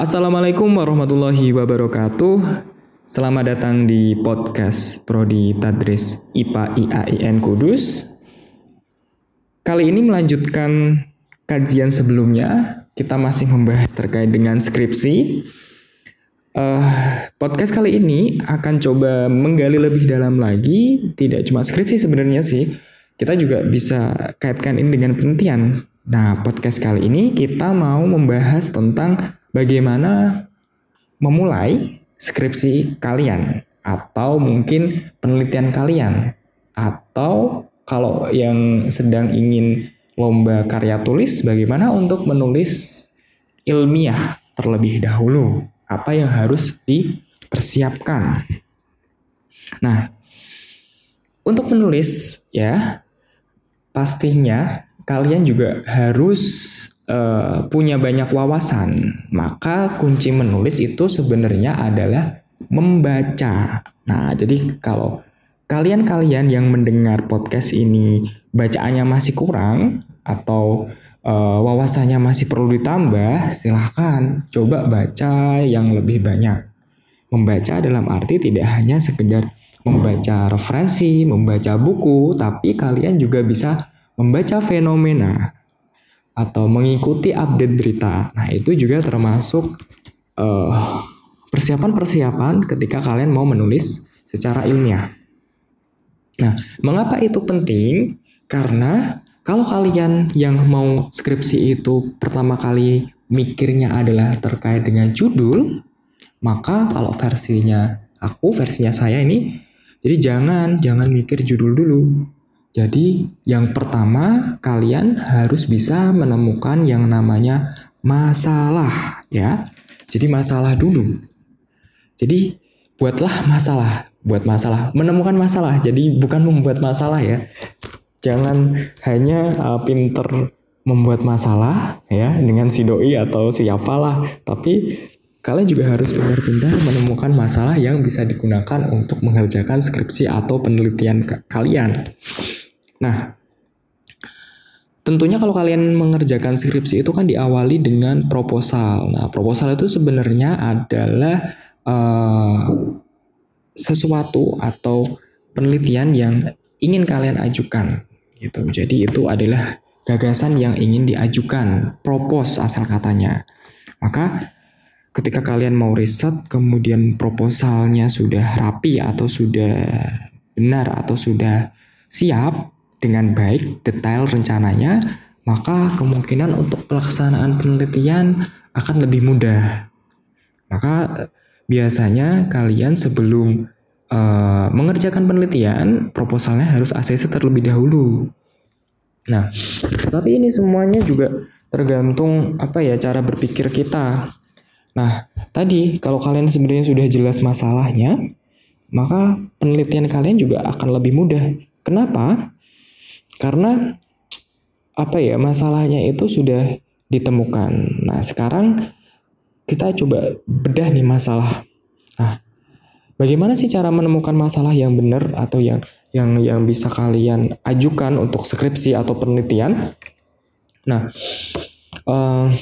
Assalamualaikum warahmatullahi wabarakatuh. Selamat datang di podcast Prodi Tadris IPA IAIN Kudus. Kali ini melanjutkan kajian sebelumnya, kita masih membahas terkait dengan skripsi. Uh, podcast kali ini akan coba menggali lebih dalam lagi, tidak cuma skripsi sebenarnya sih, kita juga bisa kaitkan ini dengan penelitian. Nah, podcast kali ini kita mau membahas tentang bagaimana memulai skripsi kalian? Atau mungkin penelitian kalian? Atau kalau yang sedang ingin lomba karya tulis bagaimana untuk menulis ilmiah terlebih dahulu? Apa yang harus dipersiapkan. Nah, untuk menulis ya pastinya kalian juga harus uh, punya banyak wawasan. Maka kunci menulis itu sebenarnya adalah membaca. Nah, jadi kalau kalian-kalian yang mendengar podcast ini bacaannya masih kurang atau uh, wawasannya masih perlu ditambah, silahkan coba baca yang lebih banyak. Membaca dalam arti tidak hanya sekedar membaca referensi, membaca buku, tapi kalian juga bisa membaca fenomena atau mengikuti update berita. Nah, itu juga termasuk persiapan persiapan-persiapan ketika kalian mau menulis secara ilmiah. Nah, mengapa itu penting? Karena kalau kalian yang mau skripsi itu pertama kali mikirnya adalah terkait dengan judul, maka kalau versinya aku, versinya saya ini, jadi jangan jangan mikir judul dulu. Jadi, yang pertama, kalian harus bisa menemukan yang namanya masalah, ya. Jadi, masalah dulu. Jadi, buatlah masalah, buat masalah, menemukan masalah. Jadi, bukan membuat masalah ya. Jangan hanya uh, pinter membuat masalah ya dengan si doi atau siapalah, tapi kalian juga harus benar-benar menemukan masalah yang bisa digunakan untuk mengerjakan skripsi atau penelitian kalian. Nah, tentunya kalau kalian mengerjakan skripsi itu kan diawali dengan proposal. Nah, proposal itu sebenarnya adalah uh, sesuatu atau penelitian yang ingin kalian ajukan gitu. Jadi itu adalah gagasan yang ingin diajukan, propose asal katanya. Maka ketika kalian mau riset kemudian proposalnya sudah rapi atau sudah benar atau sudah siap, dengan baik detail rencananya, maka kemungkinan untuk pelaksanaan penelitian akan lebih mudah. Maka biasanya kalian sebelum uh, mengerjakan penelitian, proposalnya harus ACC terlebih dahulu. Nah, tapi ini semuanya juga tergantung apa ya cara berpikir kita. Nah, tadi kalau kalian sebenarnya sudah jelas masalahnya, maka penelitian kalian juga akan lebih mudah. Kenapa? Karena apa ya masalahnya itu sudah ditemukan. Nah sekarang kita coba bedah nih masalah. Nah bagaimana sih cara menemukan masalah yang benar atau yang yang yang bisa kalian ajukan untuk skripsi atau penelitian? Nah uh,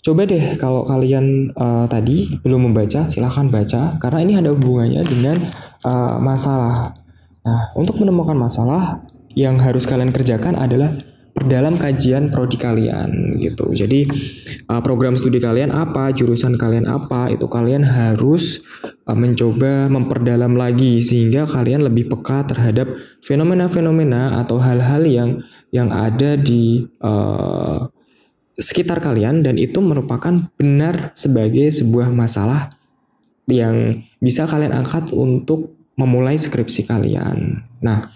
coba deh kalau kalian uh, tadi belum membaca silahkan baca karena ini ada hubungannya dengan uh, masalah. Nah untuk menemukan masalah yang harus kalian kerjakan adalah perdalam kajian prodi kalian gitu. Jadi uh, program studi kalian apa, jurusan kalian apa, itu kalian harus uh, mencoba memperdalam lagi sehingga kalian lebih peka terhadap fenomena-fenomena atau hal-hal yang yang ada di uh, sekitar kalian dan itu merupakan benar sebagai sebuah masalah yang bisa kalian angkat untuk memulai skripsi kalian. Nah,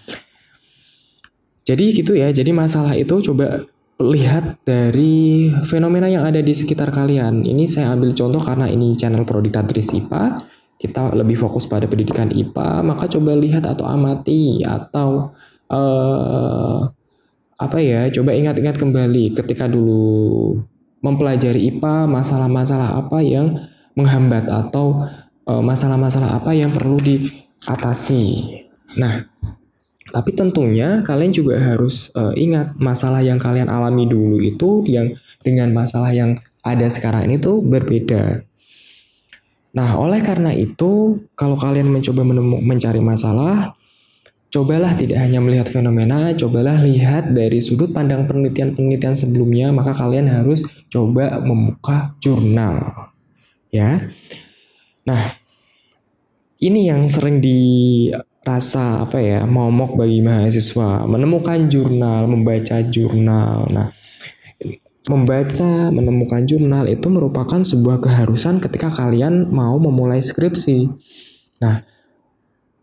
jadi gitu ya, jadi masalah itu coba lihat dari fenomena yang ada di sekitar kalian. Ini saya ambil contoh karena ini channel Prodikatris IPA. Kita lebih fokus pada pendidikan IPA, maka coba lihat atau amati atau uh, apa ya? Coba ingat-ingat kembali ketika dulu mempelajari IPA, masalah-masalah apa yang menghambat atau eh, masalah-masalah apa yang perlu diatasi. Nah, tapi tentunya kalian juga harus uh, ingat masalah yang kalian alami dulu itu yang dengan masalah yang ada sekarang ini tuh berbeda. Nah, oleh karena itu, kalau kalian mencoba mencari masalah, cobalah tidak hanya melihat fenomena, cobalah lihat dari sudut pandang penelitian-penelitian sebelumnya, maka kalian harus coba membuka jurnal. Ya. Nah, ini yang sering dirasa apa ya, momok bagi mahasiswa, menemukan jurnal, membaca jurnal. Nah, membaca, menemukan jurnal itu merupakan sebuah keharusan ketika kalian mau memulai skripsi. Nah,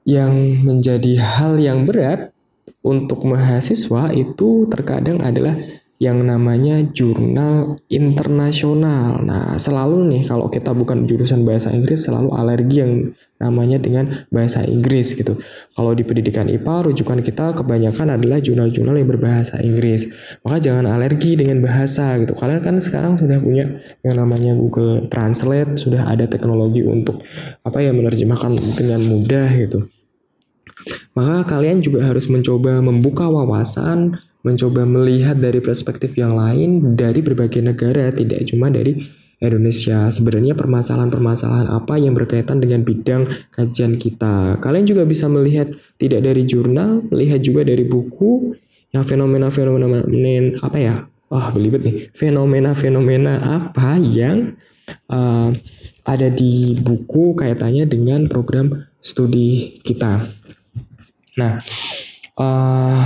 yang menjadi hal yang berat untuk mahasiswa itu terkadang adalah yang namanya jurnal internasional. Nah, selalu nih kalau kita bukan jurusan bahasa Inggris selalu alergi yang namanya dengan bahasa Inggris gitu. Kalau di pendidikan IPA rujukan kita kebanyakan adalah jurnal-jurnal yang berbahasa Inggris. Maka jangan alergi dengan bahasa gitu. Kalian kan sekarang sudah punya yang namanya Google Translate, sudah ada teknologi untuk apa ya menerjemahkan dengan mudah gitu. Maka kalian juga harus mencoba membuka wawasan mencoba melihat dari perspektif yang lain dari berbagai negara, tidak cuma dari Indonesia. Sebenarnya permasalahan-permasalahan apa yang berkaitan dengan bidang kajian kita. Kalian juga bisa melihat tidak dari jurnal, melihat juga dari buku yang fenomena-fenomena apa ya? Wah, belibet nih. Fenomena-fenomena apa yang uh, ada di buku kaitannya dengan program studi kita. Nah, uh,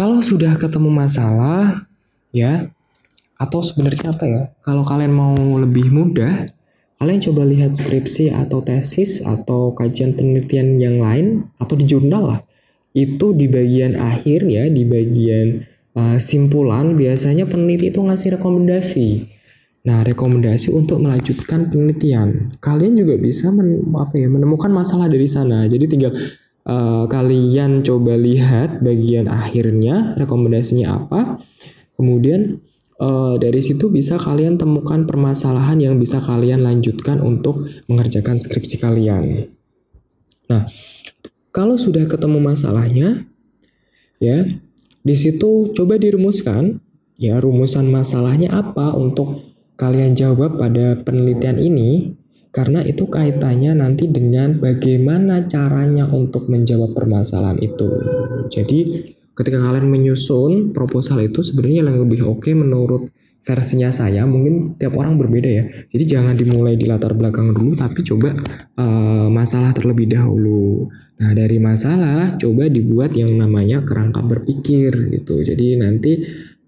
kalau sudah ketemu masalah, ya, atau sebenarnya apa ya? Kalau kalian mau lebih mudah, kalian coba lihat skripsi atau tesis atau kajian penelitian yang lain atau di jurnal lah. Itu di bagian akhir ya, di bagian uh, simpulan biasanya peneliti itu ngasih rekomendasi. Nah, rekomendasi untuk melanjutkan penelitian. Kalian juga bisa men, apa ya, menemukan masalah dari sana. Jadi tinggal uh, kalian coba lihat bagian akhirnya rekomendasinya apa. Kemudian uh, dari situ bisa kalian temukan permasalahan yang bisa kalian lanjutkan untuk mengerjakan skripsi kalian. Nah kalau sudah ketemu masalahnya ya di situ coba dirumuskan ya rumusan masalahnya apa untuk kalian jawab pada penelitian ini karena itu kaitannya nanti dengan bagaimana caranya untuk menjawab permasalahan itu. Jadi ketika kalian menyusun proposal itu sebenarnya yang lebih oke menurut versinya saya mungkin tiap orang berbeda ya. Jadi jangan dimulai di latar belakang dulu tapi coba uh, masalah terlebih dahulu. Nah, dari masalah coba dibuat yang namanya kerangka berpikir gitu. Jadi nanti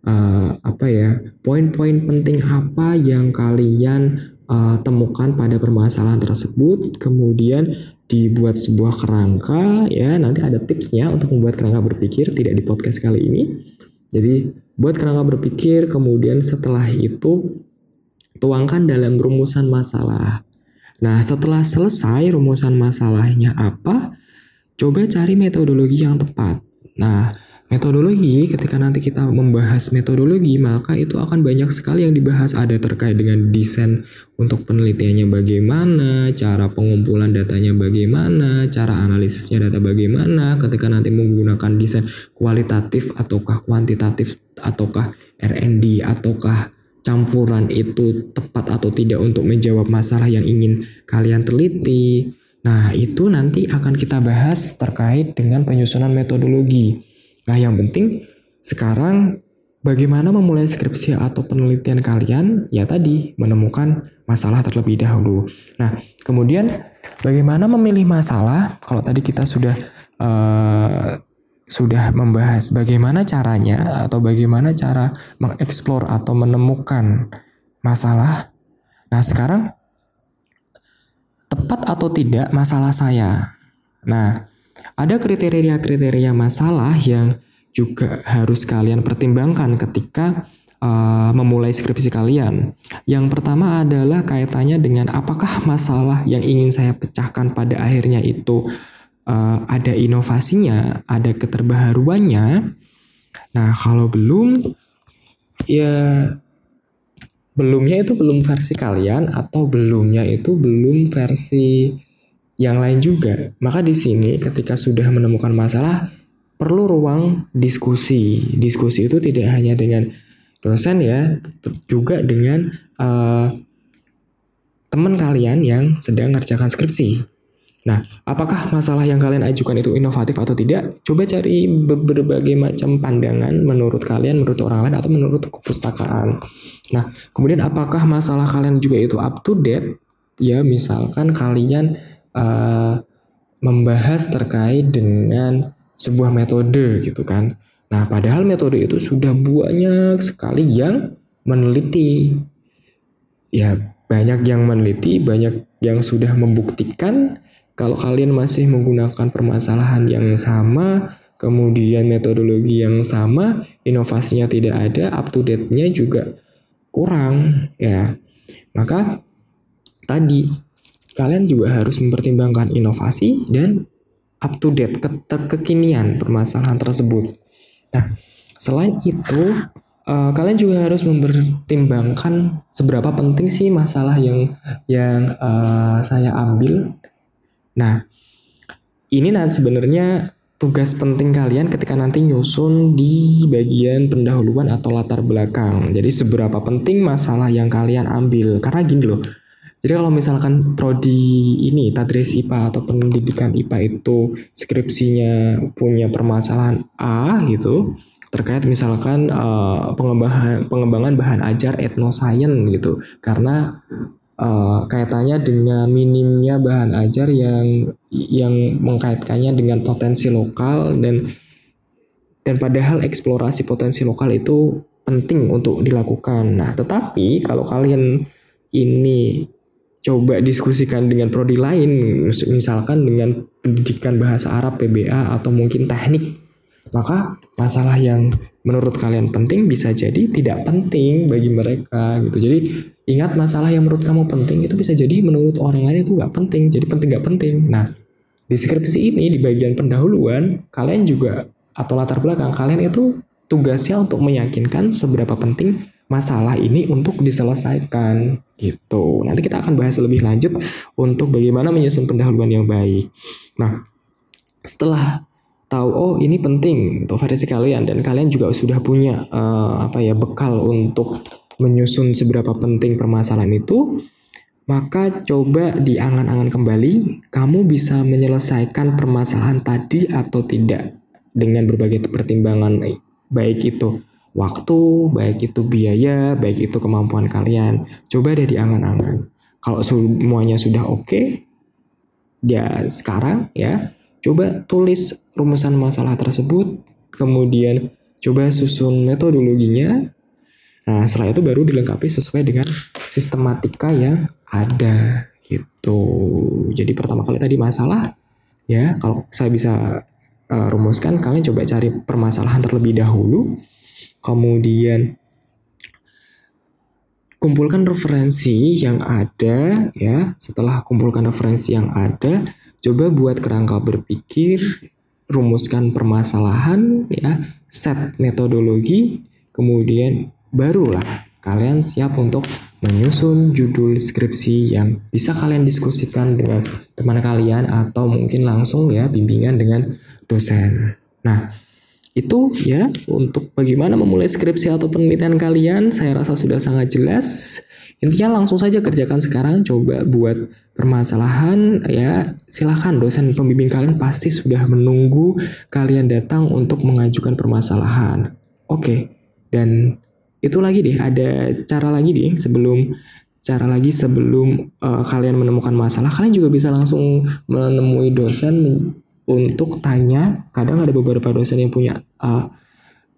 uh, apa ya? Poin-poin penting apa yang kalian uh, temukan pada permasalahan tersebut, kemudian dibuat sebuah kerangka ya nanti ada tipsnya untuk membuat kerangka berpikir tidak di podcast kali ini. Jadi buat kerangka berpikir kemudian setelah itu tuangkan dalam rumusan masalah. Nah, setelah selesai rumusan masalahnya apa, coba cari metodologi yang tepat. Nah, Metodologi, ketika nanti kita membahas metodologi, maka itu akan banyak sekali yang dibahas. Ada terkait dengan desain untuk penelitiannya bagaimana, cara pengumpulan datanya bagaimana, cara analisisnya data bagaimana, ketika nanti menggunakan desain kualitatif ataukah kuantitatif ataukah R&D ataukah campuran itu tepat atau tidak untuk menjawab masalah yang ingin kalian teliti. Nah, itu nanti akan kita bahas terkait dengan penyusunan metodologi. Nah, yang penting sekarang bagaimana memulai skripsi atau penelitian kalian? Ya tadi, menemukan masalah terlebih dahulu. Nah, kemudian bagaimana memilih masalah? Kalau tadi kita sudah uh, sudah membahas bagaimana caranya atau bagaimana cara mengeksplor atau menemukan masalah. Nah, sekarang tepat atau tidak masalah saya. Nah, ada kriteria-kriteria masalah yang juga harus kalian pertimbangkan ketika uh, memulai skripsi kalian. Yang pertama adalah kaitannya dengan apakah masalah yang ingin saya pecahkan pada akhirnya itu uh, ada inovasinya, ada keterbaharuannya. Nah, kalau belum ya belumnya itu belum versi kalian atau belumnya itu belum versi yang lain juga. Maka di sini ketika sudah menemukan masalah perlu ruang diskusi. Diskusi itu tidak hanya dengan dosen ya, juga dengan uh, teman kalian yang sedang ngerjakan skripsi. Nah, apakah masalah yang kalian ajukan itu inovatif atau tidak? Coba cari berbagai macam pandangan menurut kalian, menurut orang lain, atau menurut kepustakaan. Nah, kemudian apakah masalah kalian juga itu up to date? Ya, misalkan kalian uh, membahas terkait dengan sebuah metode gitu kan. Nah, padahal metode itu sudah banyak sekali yang meneliti. Ya, banyak yang meneliti, banyak yang sudah membuktikan kalau kalian masih menggunakan permasalahan yang sama, kemudian metodologi yang sama, inovasinya tidak ada, up to date-nya juga kurang, ya. Maka tadi kalian juga harus mempertimbangkan inovasi dan up to date ke kekinian permasalahan tersebut. Nah, selain itu uh, kalian juga harus mempertimbangkan seberapa penting sih masalah yang yang uh, saya ambil Nah, ini nanti sebenarnya tugas penting kalian ketika nanti nyusun di bagian pendahuluan atau latar belakang. Jadi seberapa penting masalah yang kalian ambil. Karena gini loh. Jadi kalau misalkan prodi ini tadris IPA atau pendidikan IPA itu skripsinya punya permasalahan A gitu terkait misalkan uh, pengembangan pengembangan bahan ajar etnosains gitu. Karena uh, kaitannya dengan minimnya bahan ajar yang yang mengkaitkannya dengan potensi lokal dan dan padahal eksplorasi potensi lokal itu penting untuk dilakukan. Nah, tetapi kalau kalian ini coba diskusikan dengan prodi lain, misalkan dengan pendidikan bahasa Arab PBA atau mungkin teknik maka masalah yang menurut kalian penting bisa jadi tidak penting bagi mereka gitu. Jadi ingat masalah yang menurut kamu penting itu bisa jadi menurut orang lain itu nggak penting. Jadi penting nggak penting. Nah di skripsi ini di bagian pendahuluan kalian juga atau latar belakang kalian itu tugasnya untuk meyakinkan seberapa penting masalah ini untuk diselesaikan gitu. Nanti kita akan bahas lebih lanjut untuk bagaimana menyusun pendahuluan yang baik. Nah, setelah tahu oh ini penting untuk versi kalian dan kalian juga sudah punya uh, apa ya bekal untuk menyusun seberapa penting permasalahan itu maka coba diangan-angan kembali kamu bisa menyelesaikan permasalahan tadi atau tidak dengan berbagai pertimbangan baik itu waktu, baik itu biaya, baik itu kemampuan kalian. Coba deh diangan-angan. Kalau semuanya sudah oke, okay, ya sekarang ya Coba tulis rumusan masalah tersebut, kemudian coba susun metodologinya. Nah, setelah itu baru dilengkapi sesuai dengan sistematika yang ada gitu. Jadi pertama kali tadi masalah ya, kalau saya bisa uh, rumuskan kalian coba cari permasalahan terlebih dahulu. Kemudian kumpulkan referensi yang ada ya. Setelah kumpulkan referensi yang ada, Coba buat kerangka berpikir, rumuskan permasalahan, ya, set metodologi, kemudian barulah kalian siap untuk menyusun judul deskripsi yang bisa kalian diskusikan dengan teman kalian atau mungkin langsung ya bimbingan dengan dosen. Nah, itu ya untuk bagaimana memulai skripsi atau penelitian kalian saya rasa sudah sangat jelas. Intinya langsung saja kerjakan sekarang, coba buat permasalahan ya silahkan dosen pembimbing kalian pasti sudah menunggu kalian datang untuk mengajukan permasalahan. Oke, dan itu lagi deh ada cara lagi deh sebelum cara lagi sebelum uh, kalian menemukan masalah kalian juga bisa langsung menemui dosen untuk tanya kadang ada beberapa dosen yang punya uh,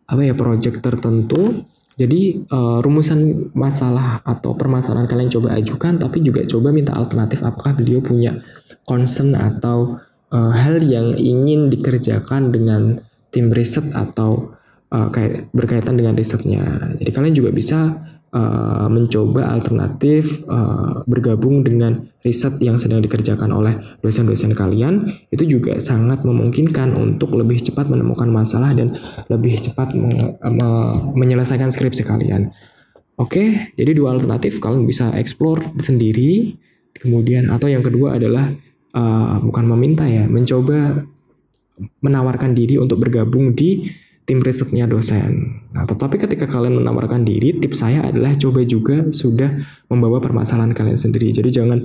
apa ya project tertentu jadi uh, rumusan masalah atau permasalahan kalian coba ajukan, tapi juga coba minta alternatif apakah beliau punya concern atau uh, hal yang ingin dikerjakan dengan tim riset atau uh, berkaitan dengan risetnya. Jadi kalian juga bisa uh, mencoba alternatif uh, bergabung dengan riset yang sedang dikerjakan oleh dosen-dosen kalian itu juga sangat memungkinkan untuk lebih cepat menemukan masalah dan lebih cepat me me menyelesaikan skripsi kalian. Oke, jadi dua alternatif kalian bisa explore sendiri, kemudian atau yang kedua adalah uh, bukan meminta ya, mencoba menawarkan diri untuk bergabung di tim risetnya dosen. Nah, tetapi ketika kalian menawarkan diri, tips saya adalah coba juga sudah membawa permasalahan kalian sendiri. Jadi jangan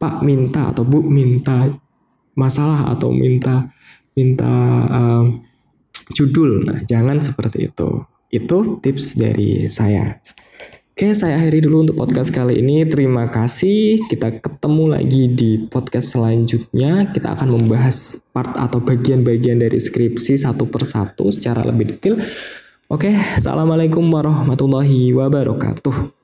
Pak minta atau Bu minta masalah atau minta minta um, judul. Nah, jangan seperti itu. Itu tips dari saya. Oke, saya akhiri dulu untuk podcast kali ini. Terima kasih. Kita ketemu lagi di podcast selanjutnya. Kita akan membahas part atau bagian-bagian dari skripsi satu persatu secara lebih detail. Oke, assalamualaikum warahmatullahi wabarakatuh.